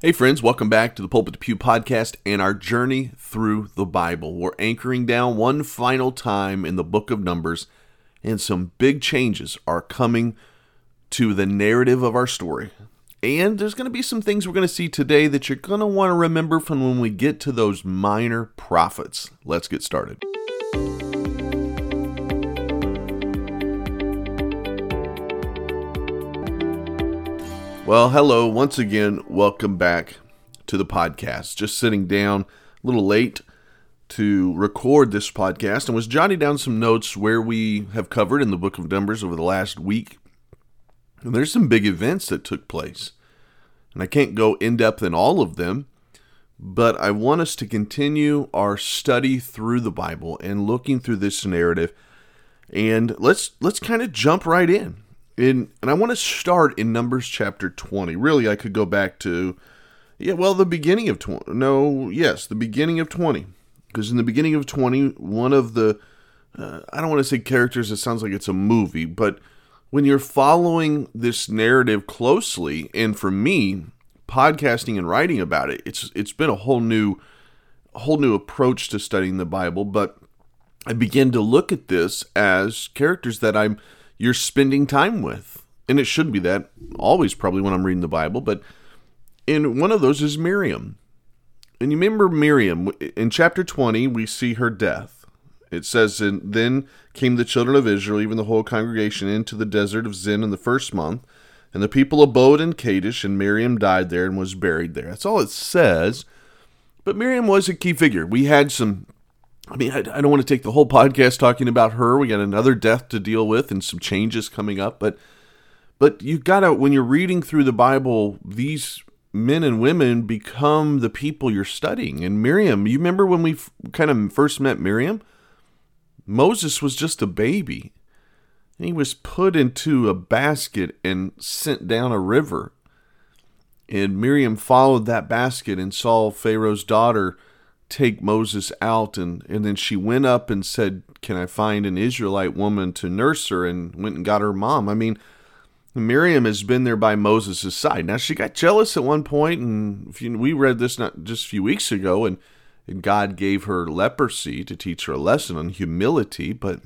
Hey, friends, welcome back to the Pulpit to Pew podcast and our journey through the Bible. We're anchoring down one final time in the book of Numbers, and some big changes are coming to the narrative of our story. And there's going to be some things we're going to see today that you're going to want to remember from when we get to those minor prophets. Let's get started. Well, hello, once again, welcome back to the podcast. Just sitting down a little late to record this podcast and was jotting down some notes where we have covered in the book of Numbers over the last week. And there's some big events that took place. And I can't go in depth in all of them, but I want us to continue our study through the Bible and looking through this narrative. And let's let's kind of jump right in in and I want to start in Numbers chapter 20. Really, I could go back to yeah, well, the beginning of 20. No, yes, the beginning of 20. Because in the beginning of 20, one of the uh, I don't want to say characters, it sounds like it's a movie, but when you're following this narrative closely, and for me, podcasting and writing about it, it's it's been a whole new a whole new approach to studying the Bible, but I begin to look at this as characters that I'm you're spending time with. And it should be that always, probably, when I'm reading the Bible. But in one of those is Miriam. And you remember Miriam, in chapter 20, we see her death. It says, and Then came the children of Israel, even the whole congregation, into the desert of Zin in the first month. And the people abode in Kadesh, and Miriam died there and was buried there. That's all it says. But Miriam was a key figure. We had some I mean, I, don't want to take the whole podcast talking about her. We got another death to deal with and some changes coming up, but but you gotta when you're reading through the Bible, these men and women become the people you're studying. And Miriam, you remember when we kind of first met Miriam? Moses was just a baby. He was put into a basket and sent down a river. And Miriam followed that basket and saw Pharaoh's daughter take Moses out and and then she went up and said, "Can I find an Israelite woman to nurse her?" and went and got her mom. I mean, Miriam has been there by Moses' side. Now she got jealous at one point, and you, we read this not just a few weeks ago, and, and God gave her leprosy to teach her a lesson on humility. But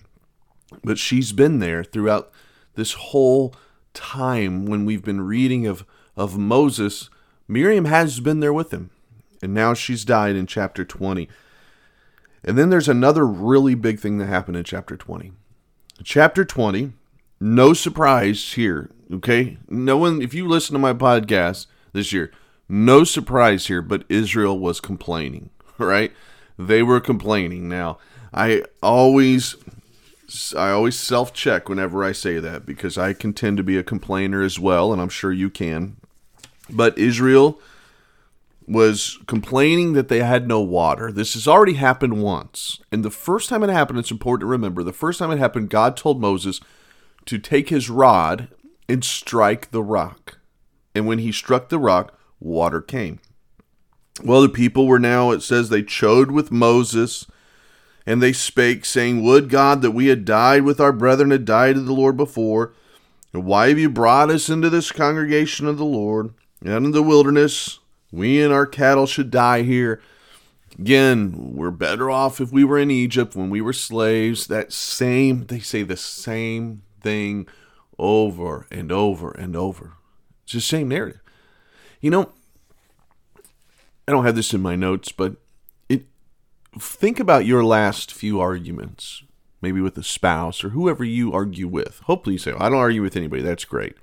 but she's been there throughout this whole time when we've been reading of of Moses. Miriam has been there with him and now she's died in chapter 20. And then there's another really big thing that happened in chapter 20. Chapter 20, no surprise here, okay? No one, if you listen to my podcast this year, no surprise here, but Israel was complaining, right? They were complaining. Now, I always I always self-check whenever I say that because I can tend to be a complainer as well and I'm sure you can. But Israel was complaining that they had no water. This has already happened once. And the first time it happened, it's important to remember the first time it happened, God told Moses to take his rod and strike the rock. And when he struck the rock, water came. Well, the people were now, it says, they chode with Moses, and they spake, saying, Would God that we had died with our brethren had died of the Lord before. And why have you brought us into this congregation of the Lord, and in the wilderness, we and our cattle should die here. Again, we're better off if we were in Egypt when we were slaves. That same, they say the same thing over and over and over. It's the same narrative. You know, I don't have this in my notes, but it think about your last few arguments, maybe with a spouse or whoever you argue with. Hopefully you say, I don't argue with anybody, that's great.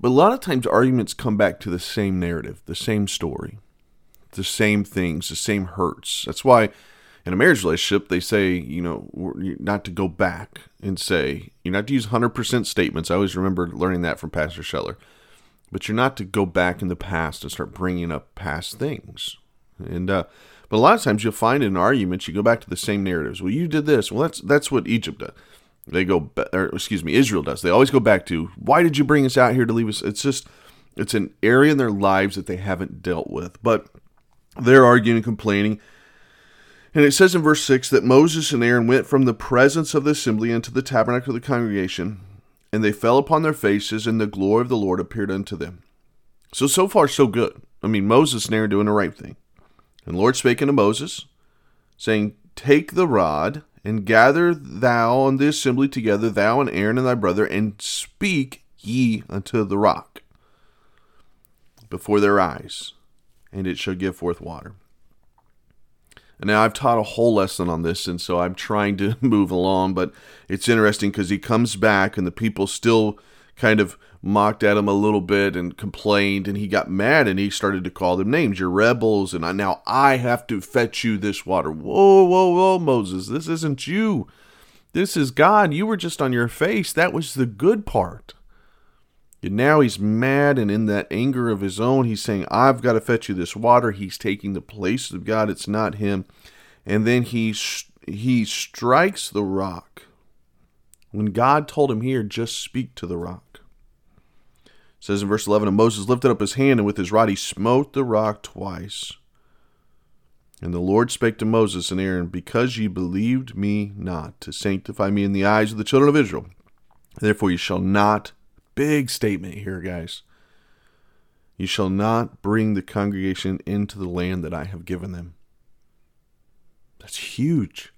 But a lot of times arguments come back to the same narrative, the same story, the same things, the same hurts. That's why in a marriage relationship, they say, you know, not to go back and say, you're not to use 100% statements. I always remember learning that from Pastor Scheller. But you're not to go back in the past and start bringing up past things. And, uh, but a lot of times you'll find in arguments, you go back to the same narratives. Well, you did this. Well, that's, that's what Egypt does they go, or excuse me, Israel does. They always go back to, why did you bring us out here to leave us? It's just, it's an area in their lives that they haven't dealt with. But they're arguing and complaining. And it says in verse 6 that Moses and Aaron went from the presence of the assembly into the tabernacle of the congregation, and they fell upon their faces, and the glory of the Lord appeared unto them. So, so far, so good. I mean, Moses and Aaron doing the right thing. And the Lord spake unto Moses, saying, Take the rod, and gather thou and the assembly together, thou and Aaron and thy brother, and speak ye unto the rock before their eyes, and it shall give forth water. And now I've taught a whole lesson on this, and so I'm trying to move along, but it's interesting because he comes back and the people still kind of mocked at him a little bit and complained, and he got mad and he started to call them names. You're rebels, and I, now I have to fetch you this water. Whoa, whoa, whoa, Moses, this isn't you. This is God. You were just on your face. That was the good part. And now he's mad, and in that anger of his own, he's saying, I've got to fetch you this water. He's taking the place of God. It's not him. And then he, he strikes the rock. When God told him here, just speak to the rock. It says in verse 11, And Moses lifted up his hand, and with his rod he smote the rock twice. And the Lord spake to Moses and Aaron, Because ye believed me not to sanctify me in the eyes of the children of Israel, therefore ye shall not big statement here, guys. You shall not bring the congregation into the land that I have given them. That's huge.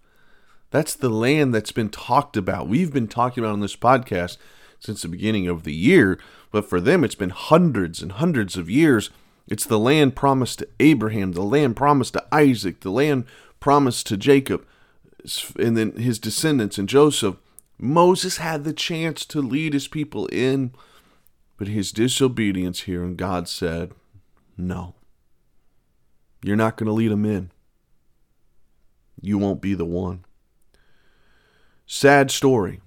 That's the land that's been talked about. We've been talking about on this podcast since the beginning of the year, but for them it's been hundreds and hundreds of years. It's the land promised to Abraham, the land promised to Isaac, the land promised to Jacob, and then his descendants and Joseph. Moses had the chance to lead his people in, but his disobedience here, and God said, No. You're not going to lead them in. You won't be the one. Sad story.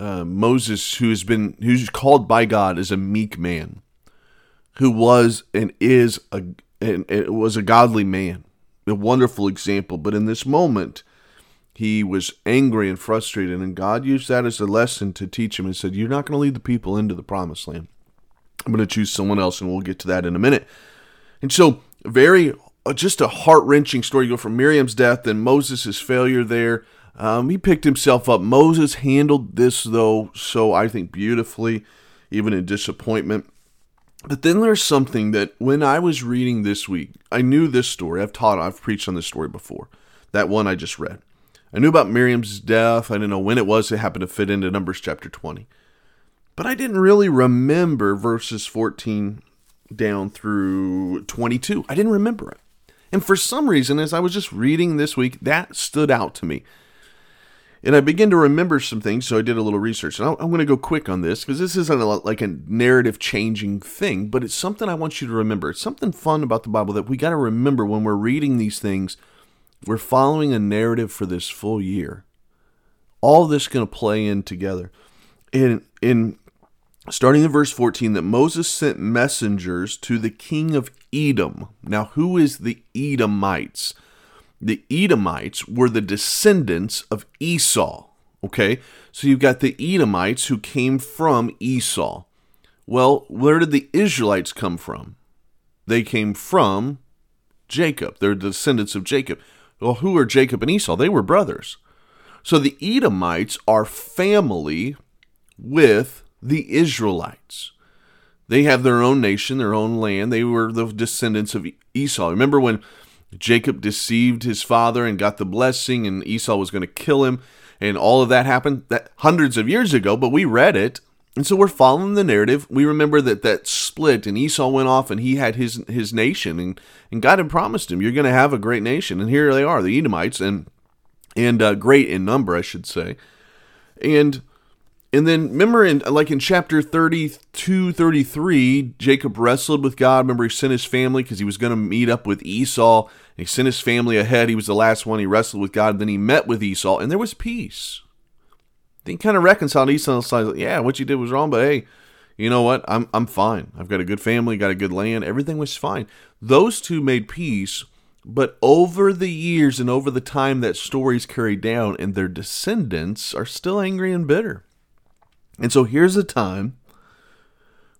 Uh, Moses, who has been who's called by God as a meek man, who was and is a and it was a godly man, a wonderful example. But in this moment, he was angry and frustrated, and God used that as a lesson to teach him and said, You're not going to lead the people into the promised land. I'm going to choose someone else, and we'll get to that in a minute. And so, very, uh, just a heart wrenching story. You go from Miriam's death and Moses' failure there. Um, he picked himself up. Moses handled this, though, so I think beautifully, even in disappointment. But then there's something that when I was reading this week, I knew this story. I've taught, I've preached on this story before. That one I just read. I knew about Miriam's death. I didn't know when it was. It happened to fit into Numbers chapter 20. But I didn't really remember verses 14 down through 22. I didn't remember it. And for some reason, as I was just reading this week, that stood out to me. And I began to remember some things, so I did a little research. And I'm going to go quick on this because this isn't a, like a narrative changing thing, but it's something I want you to remember. It's something fun about the Bible that we got to remember when we're reading these things we're following a narrative for this full year. All this going to play in together. In in starting in verse 14 that Moses sent messengers to the king of Edom. Now, who is the Edomites? The Edomites were the descendants of Esau. Okay? So you've got the Edomites who came from Esau. Well, where did the Israelites come from? They came from Jacob. They're descendants of Jacob. Well, who are Jacob and Esau? They were brothers. So the Edomites are family with the Israelites. They have their own nation, their own land. They were the descendants of Esau. Remember when Jacob deceived his father and got the blessing and Esau was going to kill him and all of that happened that hundreds of years ago, but we read it and so we're following the narrative. We remember that that split and Esau went off and he had his his nation and, and God had promised him, you're going to have a great nation. And here they are, the Edomites, and and uh, great in number, I should say. And and then remember in like in chapter 32, 33, Jacob wrestled with God. Remember he sent his family because he was going to meet up with Esau. he sent his family ahead. He was the last one. He wrestled with God. Then he met with Esau and there was peace they kind of reconciled Esau. and Like, yeah, what you did was wrong, but hey, you know what? I'm I'm fine. I've got a good family, got a good land. Everything was fine. Those two made peace, but over the years and over the time that stories carried down, and their descendants are still angry and bitter. And so here's a time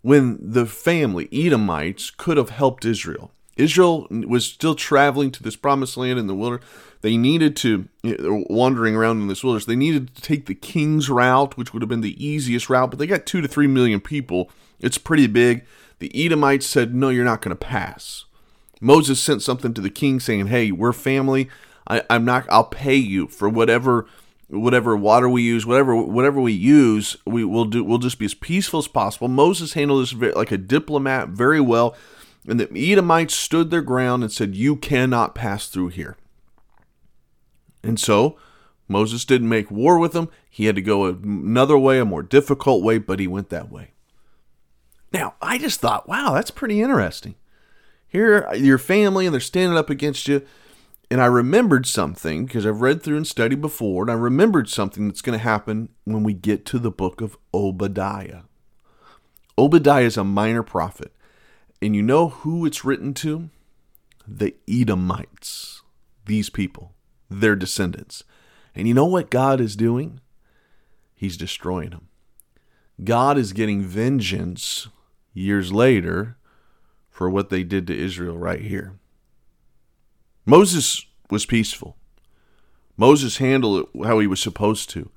when the family, Edomites, could have helped Israel. Israel was still traveling to this promised land in the wilderness. They needed to, wandering around in this wilderness, they needed to take the king's route, which would have been the easiest route, but they got two to three million people. It's pretty big. The Edomites said, No, you're not going to pass. Moses sent something to the king saying, Hey, we're family. I, I'm not I'll pay you for whatever whatever water we use, whatever whatever we use, we will do. We'll just be as peaceful as possible. Moses handled this very, like a diplomat very well, and the Edomites stood their ground and said, "You cannot pass through here." And so Moses didn't make war with them. He had to go another way, a more difficult way, but he went that way. Now, I just thought, wow, that's pretty interesting. Here, your family, and they're standing up against you. And I remembered something because I've read through and studied before, and I remembered something that's going to happen when we get to the book of Obadiah. Obadiah is a minor prophet. And you know who it's written to? The Edomites. These people, their descendants. And you know what God is doing? He's destroying them. God is getting vengeance years later for what they did to Israel right here. Moses was peaceful. Moses handled it how he was supposed to.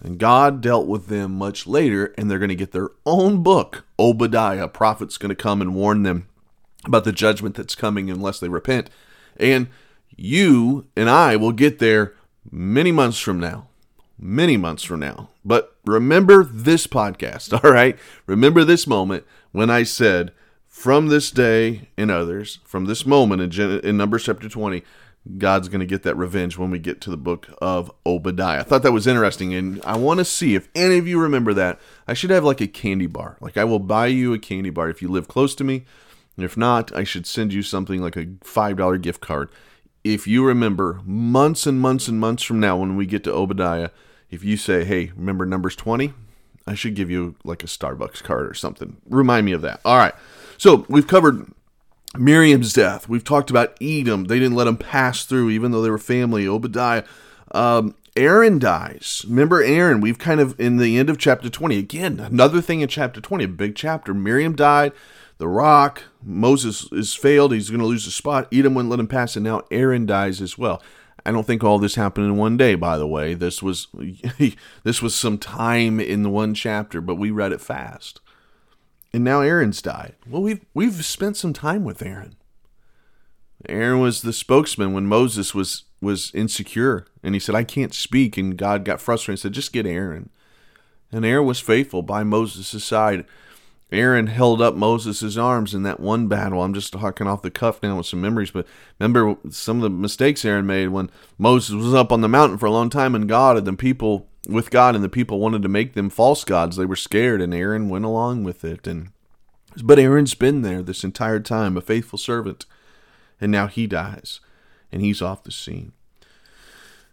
And God dealt with them much later, and they're going to get their own book. Obadiah, a prophet's going to come and warn them about the judgment that's coming unless they repent. And you and I will get there many months from now. Many months from now. But remember this podcast, all right? Remember this moment when I said, from this day and others, from this moment in, Gen- in Numbers chapter 20, God's going to get that revenge when we get to the book of Obadiah. I thought that was interesting, and I want to see if any of you remember that. I should have like a candy bar. Like, I will buy you a candy bar if you live close to me. If not, I should send you something like a $5 gift card. If you remember months and months and months from now when we get to Obadiah, if you say, hey, remember Numbers 20? I should give you like a Starbucks card or something. Remind me of that. All right. So we've covered Miriam's death. We've talked about Edom. They didn't let him pass through, even though they were family. Obadiah. Um, Aaron dies. Remember Aaron? We've kind of in the end of chapter 20. Again, another thing in chapter 20, a big chapter. Miriam died. The rock. Moses is failed. He's going to lose the spot. Edom wouldn't let him pass, and now Aaron dies as well. I don't think all this happened in one day. By the way, this was this was some time in the one chapter, but we read it fast and now Aaron's died. Well, we've we've spent some time with Aaron. Aaron was the spokesman when Moses was was insecure, and he said, "I can't speak," and God got frustrated and said, "Just get Aaron." And Aaron was faithful by Moses' side. Aaron held up Moses' arms in that one battle. I'm just talking off the cuff now with some memories, but remember some of the mistakes Aaron made when Moses was up on the mountain for a long time and God and the people with God, and the people wanted to make them false gods. They were scared, and Aaron went along with it. And but Aaron's been there this entire time, a faithful servant, and now he dies, and he's off the scene.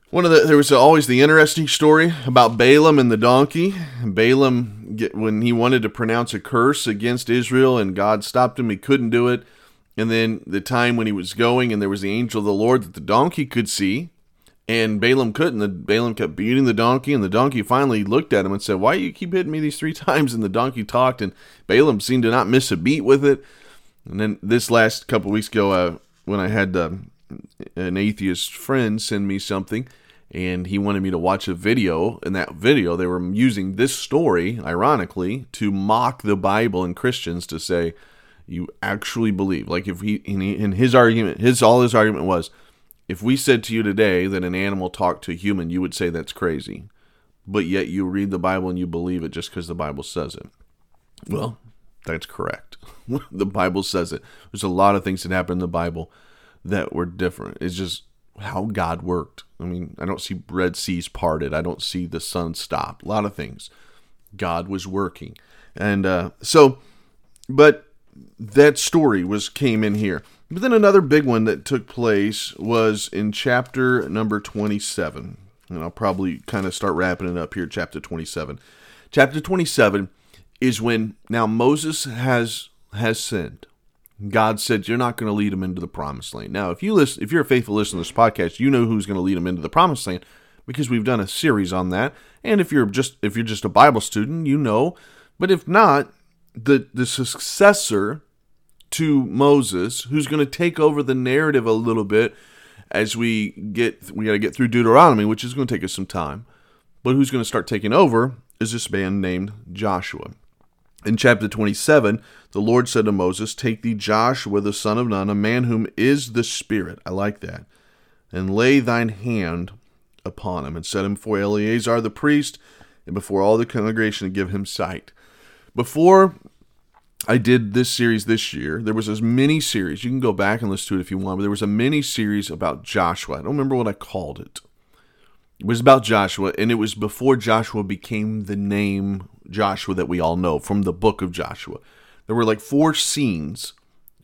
One of the there was always the interesting story about Balaam and the donkey. Balaam, when he wanted to pronounce a curse against Israel, and God stopped him, he couldn't do it. And then the time when he was going, and there was the angel of the Lord that the donkey could see, and Balaam couldn't. The Balaam kept beating the donkey, and the donkey finally looked at him and said, "Why you keep hitting me these three times?" And the donkey talked, and Balaam seemed to not miss a beat with it. And then this last couple weeks ago, uh, when I had uh, an atheist friend send me something, and he wanted me to watch a video. In that video, they were using this story, ironically, to mock the Bible and Christians to say, "You actually believe." Like if he in his argument, his all his argument was if we said to you today that an animal talked to a human, you would say that's crazy. But yet you read the Bible and you believe it just because the Bible says it. Well, that's correct. the Bible says it. There's a lot of things that happen in the Bible that were different. It's just how God worked. I mean, I don't see Red Seas parted. I don't see the sun stop. A lot of things. God was working. And uh, so, but that story was came in here. But then another big one that took place was in chapter number 27. And I'll probably kind of start wrapping it up here, chapter 27. Chapter 27 is when now Moses has has sinned. God said, "You're not going to lead him into the promised land." Now, if you listen, if you're a faithful listener to this podcast, you know who's going to lead him into the promised land because we've done a series on that. And if you're just if you're just a Bible student, you know. But if not, the the successor to Moses, who's going to take over the narrative a little bit as we get we got to get through Deuteronomy, which is going to take us some time. But who's going to start taking over is this man named Joshua. In chapter 27, the Lord said to Moses, Take thee Joshua the son of Nun, a man whom is the Spirit. I like that. And lay thine hand upon him, and set him before Eleazar the priest, and before all the congregation, and give him sight. Before I did this series this year, there was this mini series. You can go back and listen to it if you want, but there was a mini series about Joshua. I don't remember what I called it. It was about Joshua, and it was before Joshua became the name Joshua that we all know from the book of Joshua. There were like four scenes.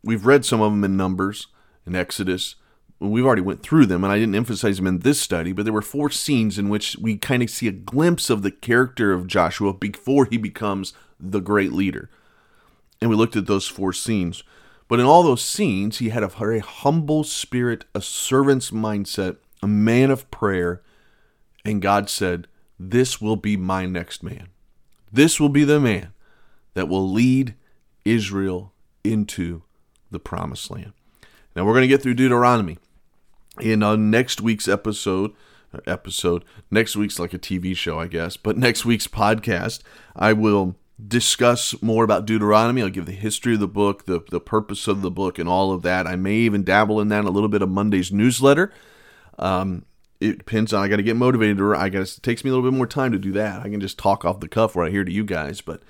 We've read some of them in Numbers in Exodus. We've already went through them, and I didn't emphasize them in this study, but there were four scenes in which we kind of see a glimpse of the character of Joshua before he becomes the great leader. And we looked at those four scenes. But in all those scenes, he had a very humble spirit, a servant's mindset, a man of prayer, and God said, This will be my next man. This will be the man that will lead Israel into the promised land. Now we're going to get through Deuteronomy. In uh, next week's episode, episode, next week's like a TV show, I guess, but next week's podcast, I will discuss more about Deuteronomy. I'll give the history of the book, the, the purpose of the book, and all of that. I may even dabble in that a little bit of Monday's newsletter. Um, it depends on I got to get motivated or I got it takes me a little bit more time to do that. I can just talk off the cuff right here to you guys, but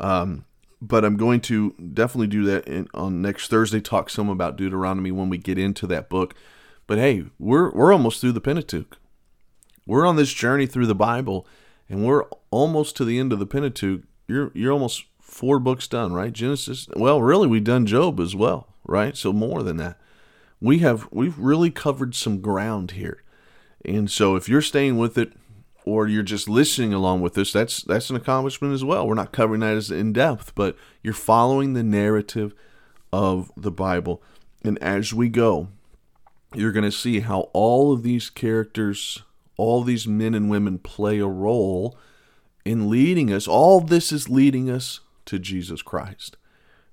um, but I'm going to definitely do that in, on next Thursday. Talk some about Deuteronomy when we get into that book. But hey, we're we're almost through the Pentateuch. We're on this journey through the Bible, and we're almost to the end of the Pentateuch. You're you're almost four books done, right? Genesis. Well, really, we've done Job as well, right? So more than that, we have we've really covered some ground here. And so if you're staying with it or you're just listening along with us, that's that's an accomplishment as well. We're not covering that as in depth, but you're following the narrative of the Bible. And as we go, you're going to see how all of these characters, all these men and women play a role in leading us. All this is leading us to Jesus Christ.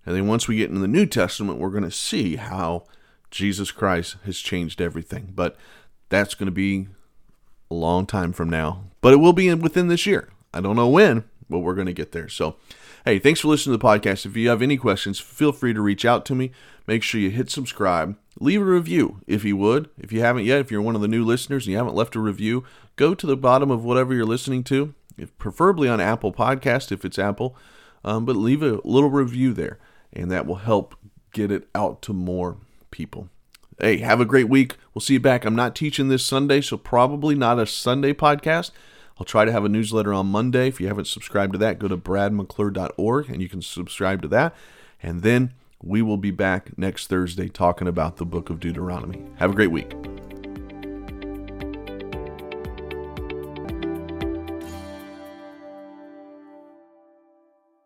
And then once we get into the New Testament, we're going to see how Jesus Christ has changed everything. But that's going to be a long time from now, but it will be within this year. I don't know when, but we're going to get there. So, hey, thanks for listening to the podcast. If you have any questions, feel free to reach out to me. Make sure you hit subscribe. Leave a review if you would. If you haven't yet, if you're one of the new listeners and you haven't left a review, go to the bottom of whatever you're listening to, if, preferably on Apple Podcast if it's Apple, um, but leave a little review there, and that will help get it out to more people hey, have a great week. We'll see you back. I'm not teaching this Sunday, so probably not a Sunday podcast. I'll try to have a newsletter on Monday. If you haven't subscribed to that, go to bradmcclure.org and you can subscribe to that. And then we will be back next Thursday talking about the book of Deuteronomy. Have a great week.